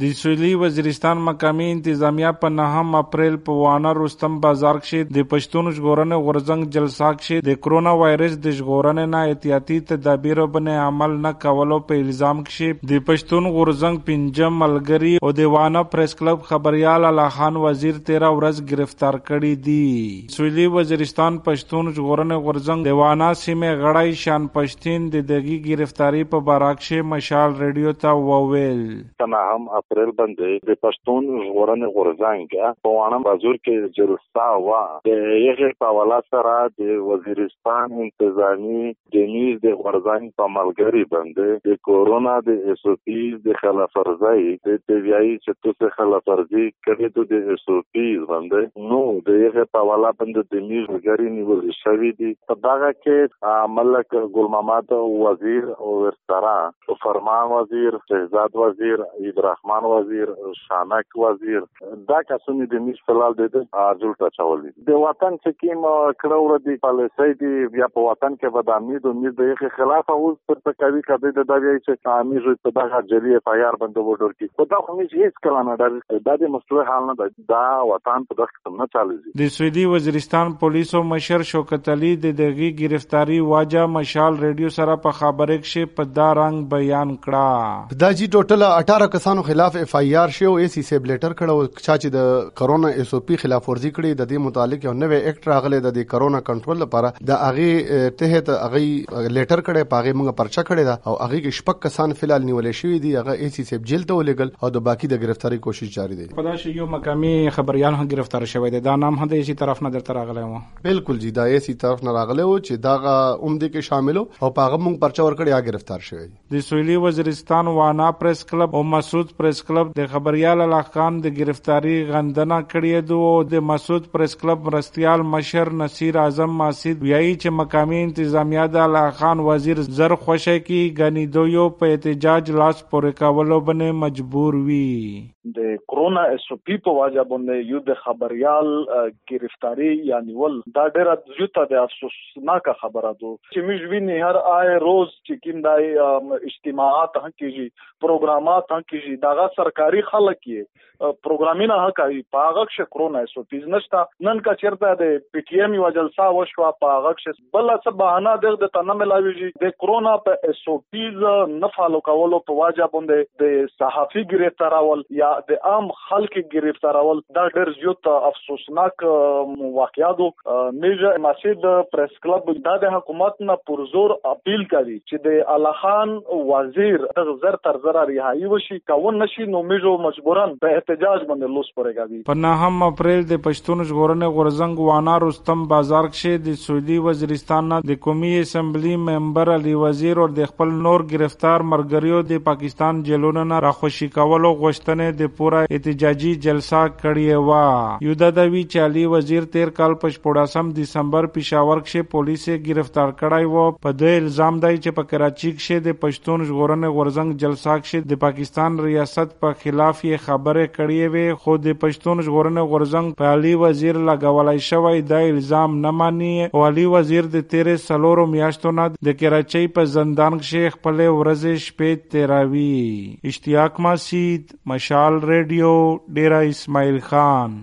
د سویلی وزیرستان مقامی انتظامیه په نهم اپریل په وانه رستم بازار کې د پښتون ژغورنې غورزنګ جلسه کې د کرونا وایرس د ژغورنې نه احتیاطي تدابیر باندې عمل نه کولو په الزام کې د پښتون غورزنګ پنځم ملګری او د وانه پریس کلب خبريال الله خان وزیر 13 ورځ گرفتار کړی دی سویلی وزیرستان پښتون ژغورنې غورزنګ د وانه سیمه غړای شان پښتين د دغه گرفتاری په باراکشه مشال ریډیو ته وویل. نهم اپریل باندې د پښتون ژغورنې غورځنګ په وانه بازار کې جلسه وا د یغه په والا سره د وزیرستان انتظامی د میز د غورځنګ په ملګری باندې د کورونا د اس د خلاف ورزي د تیویای چې تاسو خلاف ورزي کړی ته د اس باندې نو د یغه په والا باندې د میز غری نیول شوی دی په داغه کې ملک ګل محمد وزیر او ورسره فرمان وزیر شهزاد وزیر عبدالرحمن وزیر، شانک وزیر. دا کسونه د میش فلال د ارجل ټچول دي د وطن چې کیم کړه ور دي پالیسي دي بیا په وطن کې به د امید او امید د یخ خلاف اوس پر تکوي کده د دا وی چې امید په دغه جلی فایار باندې وډور کی په دا خو هیڅ کله نه دا د مسلو حال نه دا وطن په دغه نه چالي د سویدي وزیرستان پولیسو مشر شوکت علي د دغه گرفتاری واجه مشال ریډیو سره په خبره کې په دا رنگ بیان کړه. دا جی ټوټل 18 کسانو خلاف اف ای آر شو ای سی سیب لیټر کړه چا چې د کرونا اس او پی خلاف ورزي کړي د دې متعلق یو نوې اکټ راغله د کرونا کنټرول لپاره. د هغه ته ته هغه لیټر کړي پاغه موږ پرچا کړي دا او هغه کې شپک کسان فلال نیولې شوی دي هغه ای سی سیب جیل ته ولګل او د باقی د گرفتاری کوشش جاری دی. په دا شی یو مقامی خبريال هم گرفتار شوی دی دا نام هم د ای سی طرف نه درته راغلی و. بالکل جی دا ای سی طرف نه راغلی و چې دا عمده کې شامل او پاغه موږ پرچا ور کړی گرفتار شوی. د سویلی وزیرستان وانا پریس کلب او مسعود پریس کلب د خبريال الله خان د گرفتاری غندنه کړی دو او د مسعود پریس کلب مرستيال مشر نصیر اعظم ماسید ویایي چې مقامی انتظامیه د الله خان وزیر زر خوشه کی غنی دویو په احتجاج لاس پورې کولو باندې مجبور وی د کرونا اس او پی په واجب باندې یو د خبريال گرفتاری یعنی یا نیول دا ډیره زیاته د افسوسناک خبره ده. چې موږ ویني هر آی روز چې کوم دای اجتماعات هم ہاں کیږي جی، پروګرامات هم ہاں کیږي جی، داغه سرکاري خلک یې پروګرامینه ها ہاں کوي جی، پاغه ش کرونا اس او پی نشتا، نن کا چرته د پی ټی ایم یو جلسه وشو پاغه ش بل څه بهانه د د تنه ملاویږي د کرونا په اس او پی نه فالو کولو په واجب باندې د صحافي گرفتارول یا د عام خلک گرفتارول دا ډېر زیات افسوسناک واقعیاتو میجه مسجد پریس کلب، دا د حکومت نه پرزور اپیل کوي چې د الله خان وزیر د زر تر زر رهایی وشي کاون نشي نو میجو مجبورن په احتجاج باندې لوس پرېږي په نهم اپریل د پښتون ژغورنې غورزنګ وانا رستم بازار کې د سعودي وزیرستان نه د قومي اسمبلی ممبر علي وزیر او د خپل نور گرفتار مرګریو د پاکستان جیلونو نه راخوشي کولو غوښتنې د پورا احتجاجي جلسه کړې و یو د دوی چې علي وزیر تیر کال په 14 دسمبر پېښور کې پولیس گرفتار کړای وو په دې الزام دی چې په کراچي کې د پښتون ژغورنې غورزنګ جلسه کې د پاکستان ریاست په خلاف یې خبره کړې وي خو د پښتون ژغورنې غورزنګ په علي وزیر لګولای شوی دا الزام نه مانی او علي وزیر د تیر سلورو میاشتو نه د کراچي په زندان کې خپل ورځې شپې تیراوي اشتیاق ماسید، مشال ریډیو ډیرا اسماعیل خان.